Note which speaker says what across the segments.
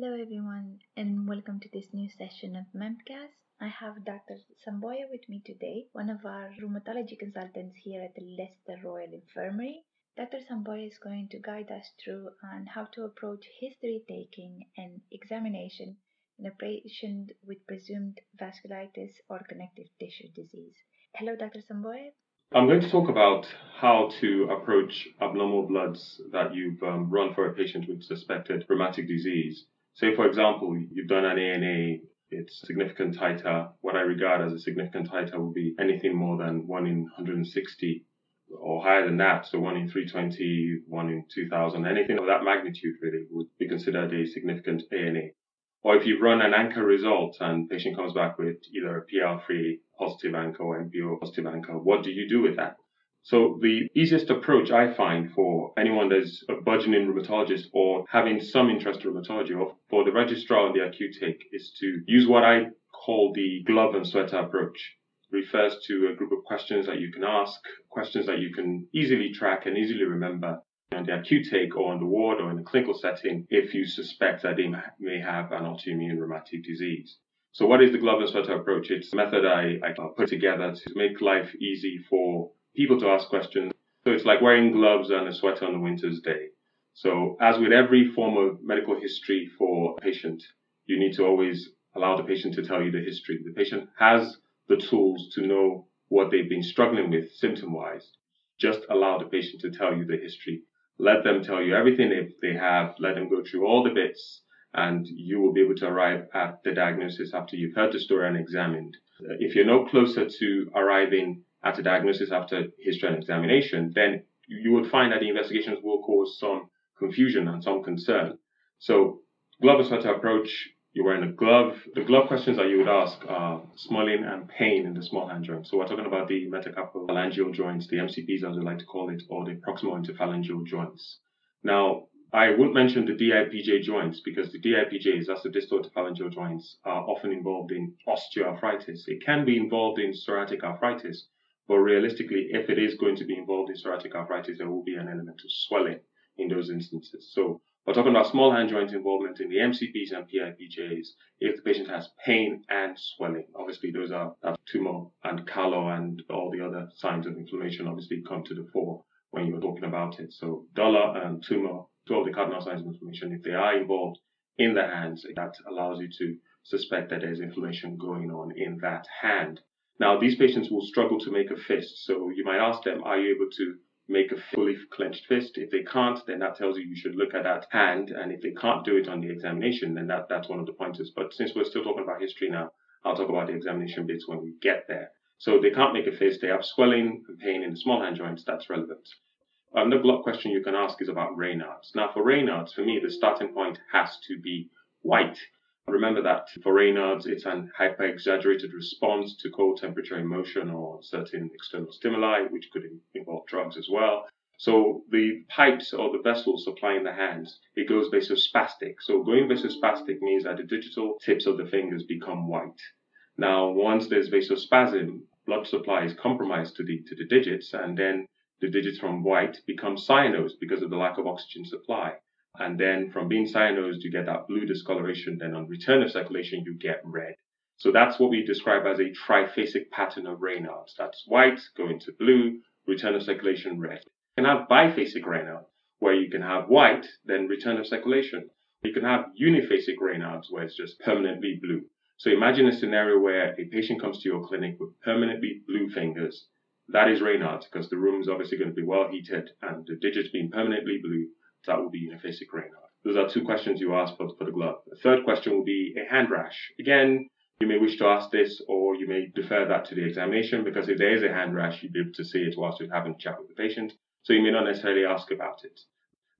Speaker 1: Hello, everyone, and welcome to this new session of MEMCast. I have Dr. Samboya with me today, one of our rheumatology consultants here at the Leicester Royal Infirmary. Dr. Samboya is going to guide us through on how to approach history taking and examination in a patient with presumed vasculitis or connective tissue disease. Hello, Dr. Samboya.
Speaker 2: I'm going to talk about how to approach abnormal bloods that you've um, run for a patient with suspected rheumatic disease. Say, for example, you've done an ANA, it's significant titer. What I regard as a significant titer would be anything more than 1 in 160 or higher than that. So 1 in 320, 1 in 2000, anything of that magnitude really would be considered a significant ANA. Or if you run an ANCA result and patient comes back with either a PR3 positive ANCA or MPO positive ANCA, what do you do with that? So the easiest approach I find for anyone that's a burgeoning rheumatologist or having some interest in rheumatology or for the registrar on the acute take is to use what I call the glove and sweater approach. It refers to a group of questions that you can ask, questions that you can easily track and easily remember on the acute take or on the ward or in a clinical setting if you suspect that they may have an autoimmune rheumatic disease. So what is the glove and sweater approach? It's a method I, I put together to make life easy for people to ask questions. So it's like wearing gloves and a sweater on a winter's day. So as with every form of medical history for a patient, you need to always allow the patient to tell you the history. The patient has the tools to know what they've been struggling with symptom wise. Just allow the patient to tell you the history let them tell you everything if they have. Let them go through all the bits, and you will be able to arrive at the diagnosis after you've heard the story and examined. If you're no closer to arriving at a diagnosis after history and examination, then you would find that the investigations will cause some confusion and some concern. So, glove and sweater approach you're wearing a glove. The glove questions that you would ask are swelling and pain in the small hand joint. So we're talking about the metacarpophalangeal joints, the MCPs as we like to call it, or the proximal interphalangeal joints. Now, I won't mention the DIPJ joints because the DIPJs, that's the distal interphalangeal joints, are often involved in osteoarthritis. It can be involved in psoriatic arthritis, but realistically, if it is going to be involved in psoriatic arthritis, there will be an element of swelling in those instances. So we're talking about small hand joint involvement in the MCPs and PIPJs if the patient has pain and swelling. Obviously, those are tumor and calor and all the other signs of inflammation obviously come to the fore when you're talking about it. So dolor and tumor, two of the cardinal signs of inflammation, if they are involved in the hands, that allows you to suspect that there's inflammation going on in that hand. Now, these patients will struggle to make a fist. So you might ask them, are you able to make a fully clenched fist. If they can't, then that tells you you should look at that hand. And if they can't do it on the examination, then that, that's one of the pointers. But since we're still talking about history now, I'll talk about the examination bits when we get there. So they can't make a fist. They have swelling and pain in the small hand joints. That's relevant. Another block question you can ask is about Raynaud's. Now, for Raynaud's, for me, the starting point has to be white. Remember that for Raynaud's, it's an hyper-exaggerated response to cold temperature and motion or certain external stimuli, which could involve drugs as well. So the pipes or the vessels supplying the hands, it goes vasospastic. So going vasospastic means that the digital tips of the fingers become white. Now, once there's vasospasm, blood supply is compromised to the to the digits, and then the digits from white become cyanosed because of the lack of oxygen supply. And then from being cyanosed, you get that blue discoloration. Then on return of circulation, you get red. So that's what we describe as a triphasic pattern of Raynaud's. That's white going to blue, return of circulation red. You can have biphasic Raynaud, where you can have white, then return of circulation. You can have uniphasic Raynaud's, where it's just permanently blue. So imagine a scenario where a patient comes to your clinic with permanently blue fingers. That is Raynaud's because the room is obviously going to be well heated and the digits being permanently blue that will be uniphasic Raynaud. Those are two questions you ask for, for the glove. The third question will be a hand rash. Again, you may wish to ask this or you may defer that to the examination because if there is a hand rash, you'd be able to see it whilst you're having a chat with the patient. So you may not necessarily ask about it.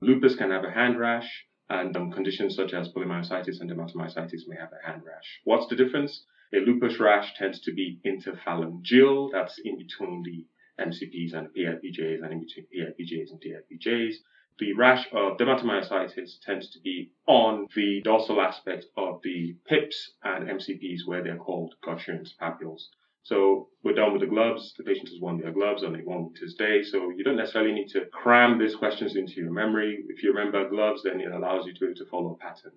Speaker 2: Lupus can have a hand rash and um, conditions such as polymyositis and dermatomyositis may have a hand rash. What's the difference? A lupus rash tends to be interphalangeal, that's in between the MCPs and the PIPJs and in between PIPJs and DIPJs the rash of dermatomyositis tends to be on the dorsal aspect of the pips and MCPs where they're called Gottron's papules. So we're done with the gloves. The patient has worn their gloves on a one winter's day. So you don't necessarily need to cram these questions into your memory. If you remember gloves, then it allows you to, to follow a pattern.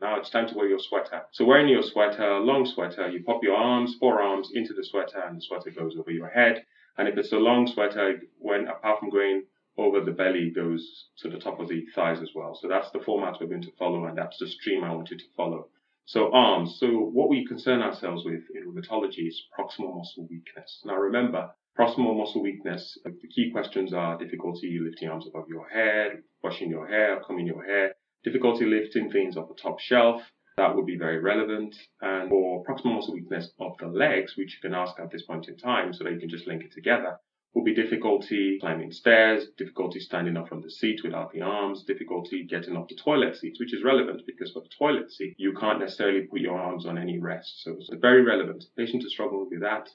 Speaker 2: Now it's time to wear your sweater. So wearing your sweater, long sweater, you pop your arms, forearms into the sweater and the sweater goes over your head. And if it's a long sweater, when apart from going over the belly, goes to the top of the thighs as well. So that's the format we're going to follow and that's the stream I want you to follow. So arms. So what we concern ourselves with in rheumatology is proximal muscle weakness. Now remember, proximal muscle weakness, the key questions are difficulty lifting arms above your head, brushing your hair, combing your hair, difficulty lifting things off the top shelf. That would be very relevant. And for proximal muscle weakness of the legs, which you can ask at this point in time so that you can just link it together, will be difficulty climbing stairs, difficulty standing up from the seat without the arms, difficulty getting off the toilet seat, which is relevant because for the toilet seat, you can't necessarily put your arms on any rest. So it's very relevant. Patients are struggle with that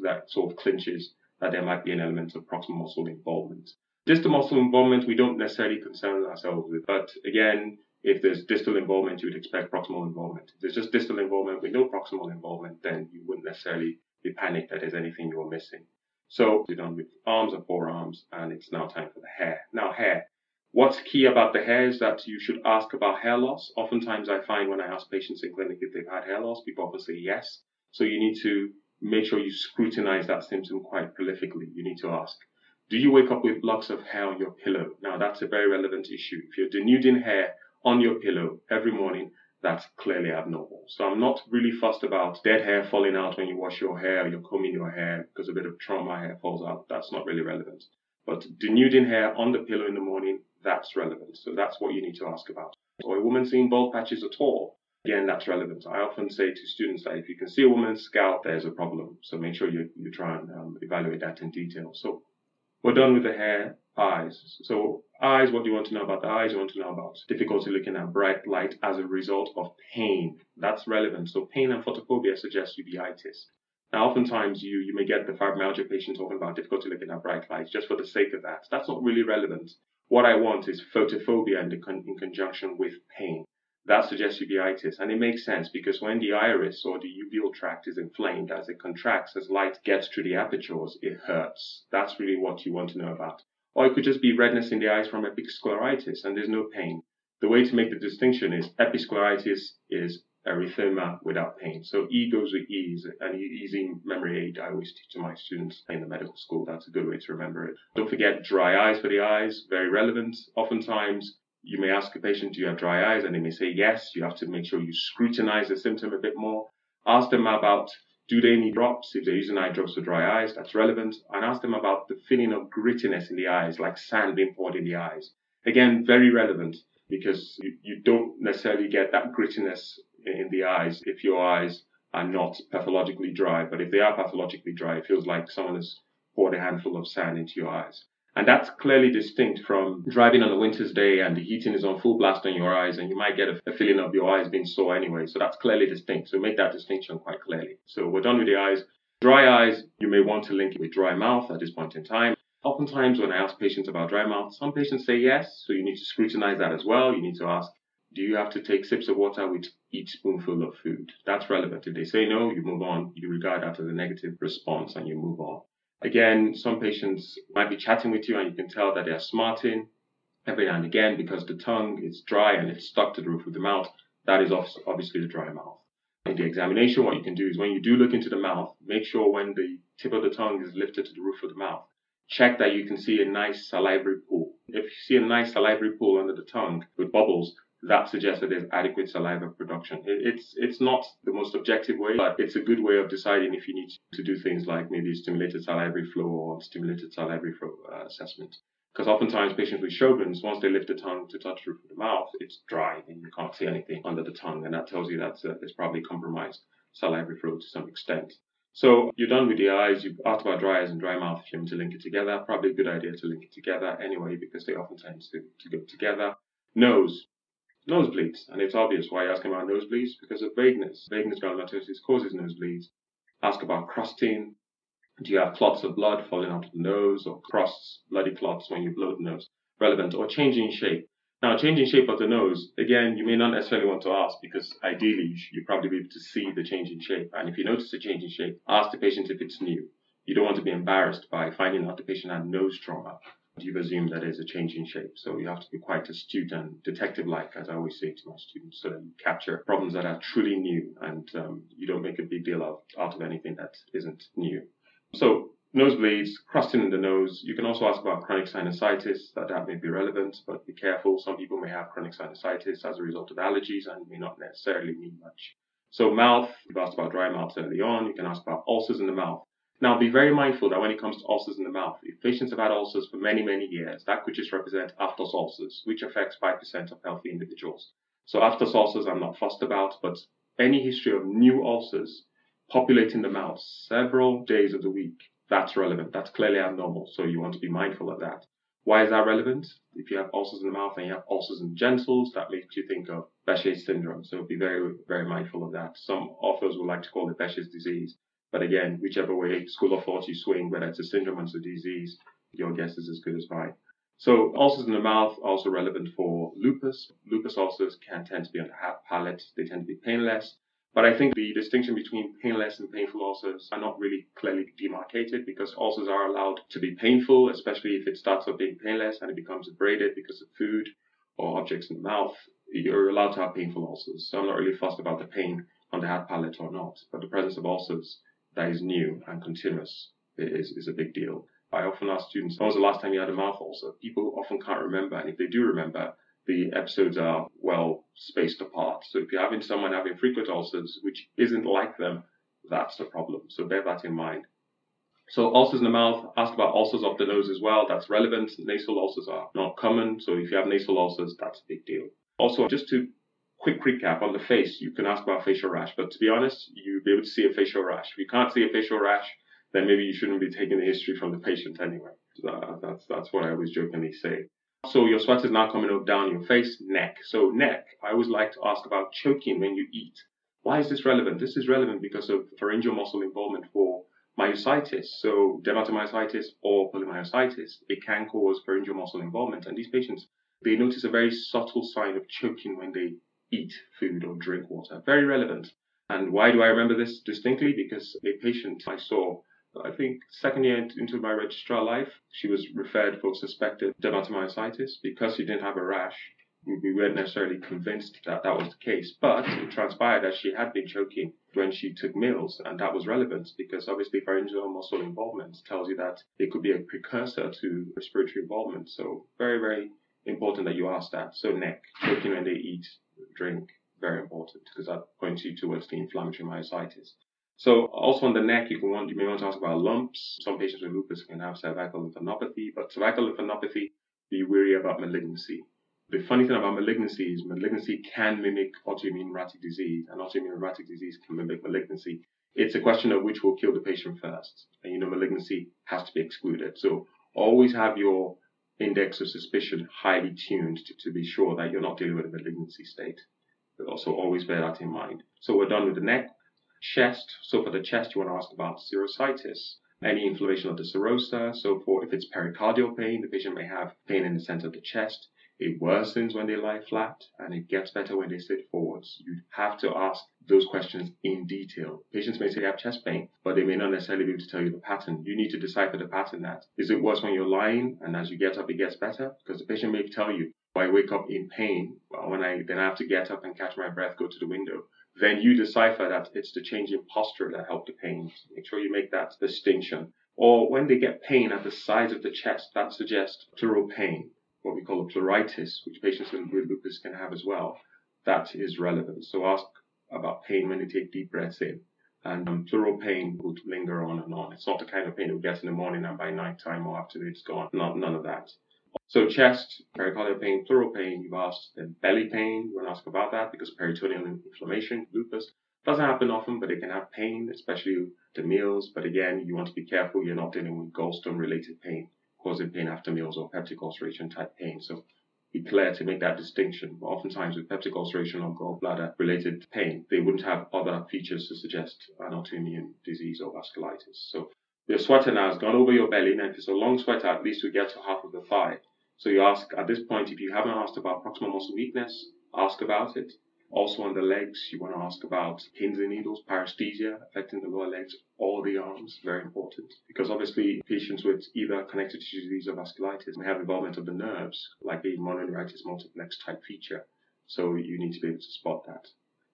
Speaker 2: that sort of clinches that there might be an element of proximal muscle involvement. Distal muscle involvement, we don't necessarily concern ourselves with, but again, if there's distal involvement, you would expect proximal involvement. If there's just distal involvement with no proximal involvement, then you wouldn't necessarily be panicked that there's anything you're missing. So we're done with arms and forearms, and it's now time for the hair. Now, hair. What's key about the hair is that you should ask about hair loss. Oftentimes, I find when I ask patients in clinic if they've had hair loss, people often say yes. So you need to make sure you scrutinize that symptom quite prolifically. You need to ask, do you wake up with blocks of hair on your pillow? Now, that's a very relevant issue. If you're denuding hair on your pillow every morning, that's clearly abnormal. So I'm not really fussed about dead hair falling out when you wash your hair you're combing your hair because a bit of trauma hair falls out. That's not really relevant. But denuding hair on the pillow in the morning, that's relevant. So that's what you need to ask about. Or a woman seeing bald patches at all, Again, that's relevant. I often say to students that if you can see a woman's scalp, there's a problem. So make sure you, you try and um, evaluate that in detail. So we're done with the hair, eyes. So eyes, what do you want to know about the eyes? You want to know about difficulty looking at bright light as a result of pain. That's relevant. So pain and photophobia suggest uveitis. Now, oftentimes you, you may get the fibromyalgia patient talking about difficulty looking at bright lights just for the sake of that. That's not really relevant. What I want is photophobia in, con- in conjunction with pain that suggests uveitis. And it makes sense because when the iris or the uveal tract is inflamed as it contracts, as light gets through the apertures, it hurts. That's really what you want to know about. Or it could just be redness in the eyes from episcleritis and there's no pain. The way to make the distinction is episcleritis is erythema without pain. So E goes with E is an easy memory aid I always teach to my students in the medical school. That's a good way to remember it. Don't forget dry eyes for the eyes, very relevant. Oftentimes you may ask a patient, do you have dry eyes? And they may say yes. You have to make sure you scrutinize the symptom a bit more. Ask them about do they need drops? If they're using eye drops for dry eyes, that's relevant. And ask them about the feeling of grittiness in the eyes, like sand being poured in the eyes. Again, very relevant because you, you don't necessarily get that grittiness in the eyes if your eyes are not pathologically dry. But if they are pathologically dry, it feels like someone has poured a handful of sand into your eyes. And that's clearly distinct from driving on a winter's day and the heating is on full blast on your eyes and you might get a, a, feeling of your eyes being sore anyway. So that's clearly distinct. So make that distinction quite clearly. So we're done with the eyes. Dry eyes, you may want to link it with dry mouth at this point in time. Oftentimes when I ask patients about dry mouth, some patients say yes. So you need to scrutinize that as well. You need to ask, do you have to take sips of water with each spoonful of food? That's relevant. If they say no, you move on. You regard that as a negative response and you move on. Again, some patients might be chatting with you and you can tell that they're smarting every now and again because the tongue is dry and it's stuck to the roof of the mouth. That is obviously the dry mouth. In the examination, what you can do is when you do look into the mouth, make sure when the tip of the tongue is lifted to the roof of the mouth, check that you can see a nice salivary pool. If you see a nice salivary pool under the tongue with bubbles, that suggests that there's adequate saliva production. It's it's not the most objective way, but it's a good way of deciding if you need to do things like maybe stimulated salivary flow or stimulated salivary flow uh, assessment. Because oftentimes patients with Sjogren's, once they lift the tongue to touch the roof of the mouth, it's dry and you can't see anything under the tongue, and that tells you that uh, there's probably compromised salivary flow to some extent. So you're done with the eyes. You've asked about dry eyes and dry mouth. If you want to link it together, probably a good idea to link it together anyway because they often tend to, to go together. Nose nosebleeds. And it's obvious why you ask about nosebleeds because of Wegener's. Wegener's granulomatosis causes nosebleeds. Ask about crusting. Do you have clots of blood falling out of the nose or crusts, bloody clots when you blow the nose? Relevant. Or changing shape. Now, changing shape of the nose, again, you may not necessarily want to ask because ideally you probably be able to see the change in shape. And if you notice a change in shape, ask the patient if it's new. You don't want to be embarrassed by finding out the patient had nose trauma you've assumed that there's a change in shape. So you have to be quite astute and detective-like, as I always say to my students, so that you capture problems that are truly new and um, you don't make a big deal out, out of anything that isn't new. So nosebleeds, crusting in the nose. You can also ask about chronic sinusitis, that that may be relevant, but be careful. Some people may have chronic sinusitis as a result of allergies and may not necessarily mean much. So mouth, you've asked about dry mouth early on. You can ask about ulcers in the mouth. Now, be very mindful that when it comes to ulcers in the mouth, if patients have had ulcers for many, many years, that could just represent aphthous ulcers, which affects 5% of healthy individuals. So aphthous ulcers I'm not fussed about, but any history of new ulcers populating the mouth several days of the week, that's relevant. That's clearly abnormal. So you want to be mindful of that. Why is that relevant? If you have ulcers in the mouth and you have ulcers in genitals, that makes you think of Behçet's syndrome. So be very, very mindful of that. Some authors would like to call it Behçet's disease. But again, whichever way school of thought you swing, whether it's a syndrome or it's a disease, your guess is as good as mine. So ulcers in the mouth are also relevant for lupus. Lupus ulcers can tend to be on the palate. They tend to be painless. But I think the distinction between painless and painful ulcers are not really clearly demarcated because ulcers are allowed to be painful, especially if it starts off being painless and it becomes abraded because of food or objects in the mouth. You're allowed to have painful ulcers. So I'm not really fussed about the pain on the hard palate or not. But the presence of ulcers that is new and continuous is, is a big deal. I often ask students, when was the last time you had a mouth ulcer? People often can't remember, and if they do remember, the episodes are well spaced apart. So if you're having someone having frequent ulcers, which isn't like them, that's the problem. So bear that in mind. So ulcers in the mouth, ask about ulcers of the nose as well. That's relevant. Nasal ulcers are not common. So if you have nasal ulcers, that's a big deal. Also, just to quick recap on the face, you can ask about facial rash, but to be honest, you'll be able to see a facial rash. If you can't see a facial rash, then maybe you shouldn't be taking the history from the patient anyway. Uh, that's that's what I always jokingly say. So your sweat is now coming up down your face, neck. So neck, I always like to ask about choking when you eat. Why is this relevant? This is relevant because of pharyngeal muscle involvement for myositis. So dermatomyositis or polymyositis, it can cause pharyngeal muscle involvement. And these patients, they notice a very subtle sign of choking when they eat food or drink water. Very relevant. And why do I remember this distinctly? Because a patient I saw, I think second year into my registrar life, she was referred for suspected dermatomyositis because she didn't have a rash. We weren't necessarily convinced that that was the case, but it transpired that she had been choking when she took meals, and that was relevant because obviously pharyngeal muscle involvement tells you that it could be a precursor to respiratory involvement. So very, very important that you ask that. So neck, choking when they eat, drink, very important because that points you towards the inflammatory myositis. So also on the neck, you can want you may want to ask about lumps. Some patients with lupus can have cervical lymphadenopathy, but cervical lymphadenopathy, be wary about malignancy. The funny thing about malignancy is malignancy can mimic autoimmune rheumatic disease, and autoimmune rheumatic disease can mimic malignancy. It's a question of which will kill the patient first, and you know malignancy has to be excluded. So always have your index of suspicion highly tuned to, to be sure that you're not dealing with a malignancy state. Also always bear that in mind. So we're done with the neck. Chest. So for the chest, you want to ask about serositis. Any inflammation of the serosa. So for if it's pericardial pain, the patient may have pain in the center of the chest. It worsens when they lie flat and it gets better when they sit forwards. You have to ask those questions in detail. Patients may say they have chest pain, but they may not necessarily be able to tell you the pattern. You need to decipher the pattern that is it worse when you're lying and as you get up it gets better? Because the patient may tell you, I wake up in pain when I then I have to get up and catch my breath, go to the window. Then you decipher that it's the change in posture that helped the pain. Make sure you make that distinction. Or when they get pain at the sides of the chest, that suggests pleural pain what we call a pleuritis, which patients with lupus can have as well, that is relevant. So ask about pain when they take deep breaths in. And um, pleural pain would linger on and on. It's not the kind of pain you get in the morning and by night time or afternoon it's gone. Not none of that. So chest, pericardial pain, pleural pain, you've asked. Then belly pain, you want to ask about that because peritoneal inflammation, lupus, doesn't happen often, but it can have pain, especially the meals. But again, you want to be careful you're not dealing with gallstone related pain causing pain after meals or peptic ulceration type pain. So be clear to make that distinction. But oftentimes with peptic ulceration or gallbladder related pain, they wouldn't have other features to suggest an autoimmune disease or vasculitis. So your sweater now has gone over your belly. Now, if it's a long sweater, at least we get to half of the thigh. So you ask at this point, if you haven't asked about proximal muscle weakness, ask about it. Also on the legs, you want to ask about pins and needles, paresthesia affecting the lower legs or the arms, very important. Because obviously patients with either connective tissue disease or vasculitis may have involvement of the nerves, like a mononeuritis multiplex type feature. So you need to be able to spot that.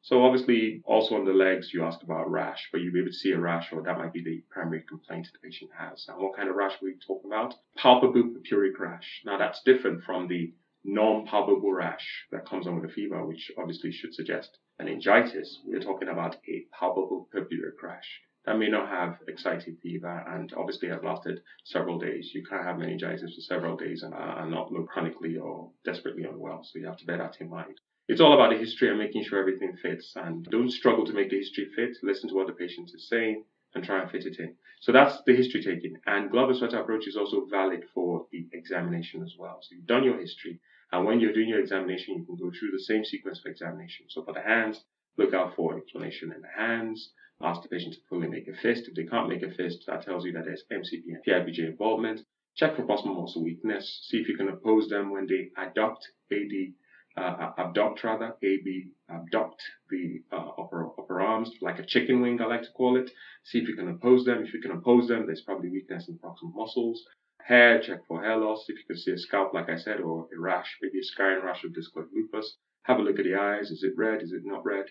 Speaker 2: So obviously, also on the legs, you ask about rash, but you'll be able to see a rash, or that might be the primary complaint the patient has. And what kind of rash are we talking about? Palpable purpuric rash. Now that's different from the non-palpable rash that comes on with a fever, which obviously should suggest meningitis. We're talking about a palpable purpuric rash that may not have excited fever and obviously has lasted several days. You can't have meningitis for several days and, uh, and not look chronically or desperately unwell. So you have to bear that in mind. It's all about the history and making sure everything fits. And don't struggle to make the history fit. Listen to what the patient is saying and try and fit it in. So that's the history taking. And glove and sweater approach is also valid for the examination as well. So you've done your history. And when you're doing your examination, you can go through the same sequence for examination. So for the hands, look out for inflammation in the hands. Ask the patient to fully make a fist. If they can't make a fist, that tells you that there's MCP and PIPJ involvement. Check for proximal muscle weakness. See if you can oppose them when they adduct AD uh, abduct rather, AB, abduct the uh, upper, upper arms like a chicken wing, I like to call it. See if you can oppose them. If you can oppose them, there's probably weakness in proximal muscles. Hair, check for hair loss. If you can see a scalp, like I said, or a rash, maybe a scarring rash of discoid lupus. Have a look at the eyes. Is it red? Is it not red?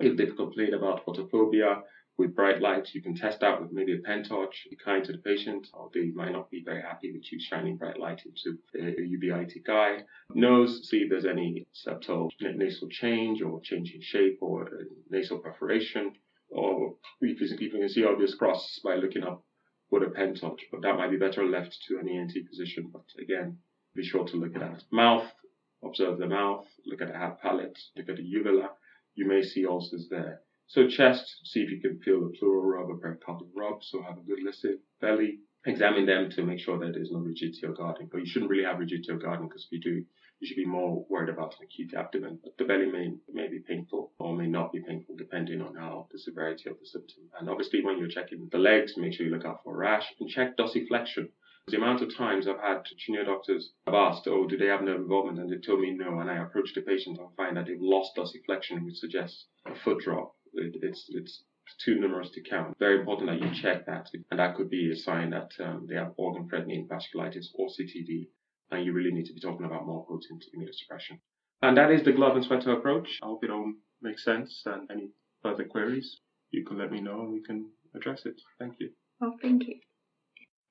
Speaker 2: If they've complained about photophobia, with bright lights. You can test out with maybe a pen torch, be kind to the patient, or they might not be very happy with you shining bright light into the uveitic eye. Nose, see if there's any septal nasal change or change in shape or uh, nasal perforation. Or can, you can see obvious cross by looking up with a pen touch, but that might be better left to an ENT position. But again, be sure to look at that. Mouth, observe the mouth, look at the palate, look at the uvula. You may see ulcers there. So chest, see if you can feel the pleural rub or pericardial rub. So have a good listen. Belly, examine them to make sure that there's no rigidity or guarding. But you shouldn't really have rigidity or guarding because if you do, you should be more worried about an acute abdomen. But the belly may, may be painful or may not be painful depending on how the severity of the symptom. And obviously when you're checking the legs, make sure you look out for rash and check dorsiflexion. The amount of times I've had junior doctors have asked, oh, do they have nerve involvement? And they told me no. And I approach the patient and find that they've lost dorsiflexion, which suggests a foot drop it, it's it's too numerous to count. Very important that you check that, and that could be a sign that um, they have organ-threatening vasculitis or CTD, and you really need to be talking about more potent immunosuppression. And that is the glove and sweater approach. I hope it all makes sense. And any further queries, you can let me know and we can address it. Thank you.
Speaker 1: Well, thank you.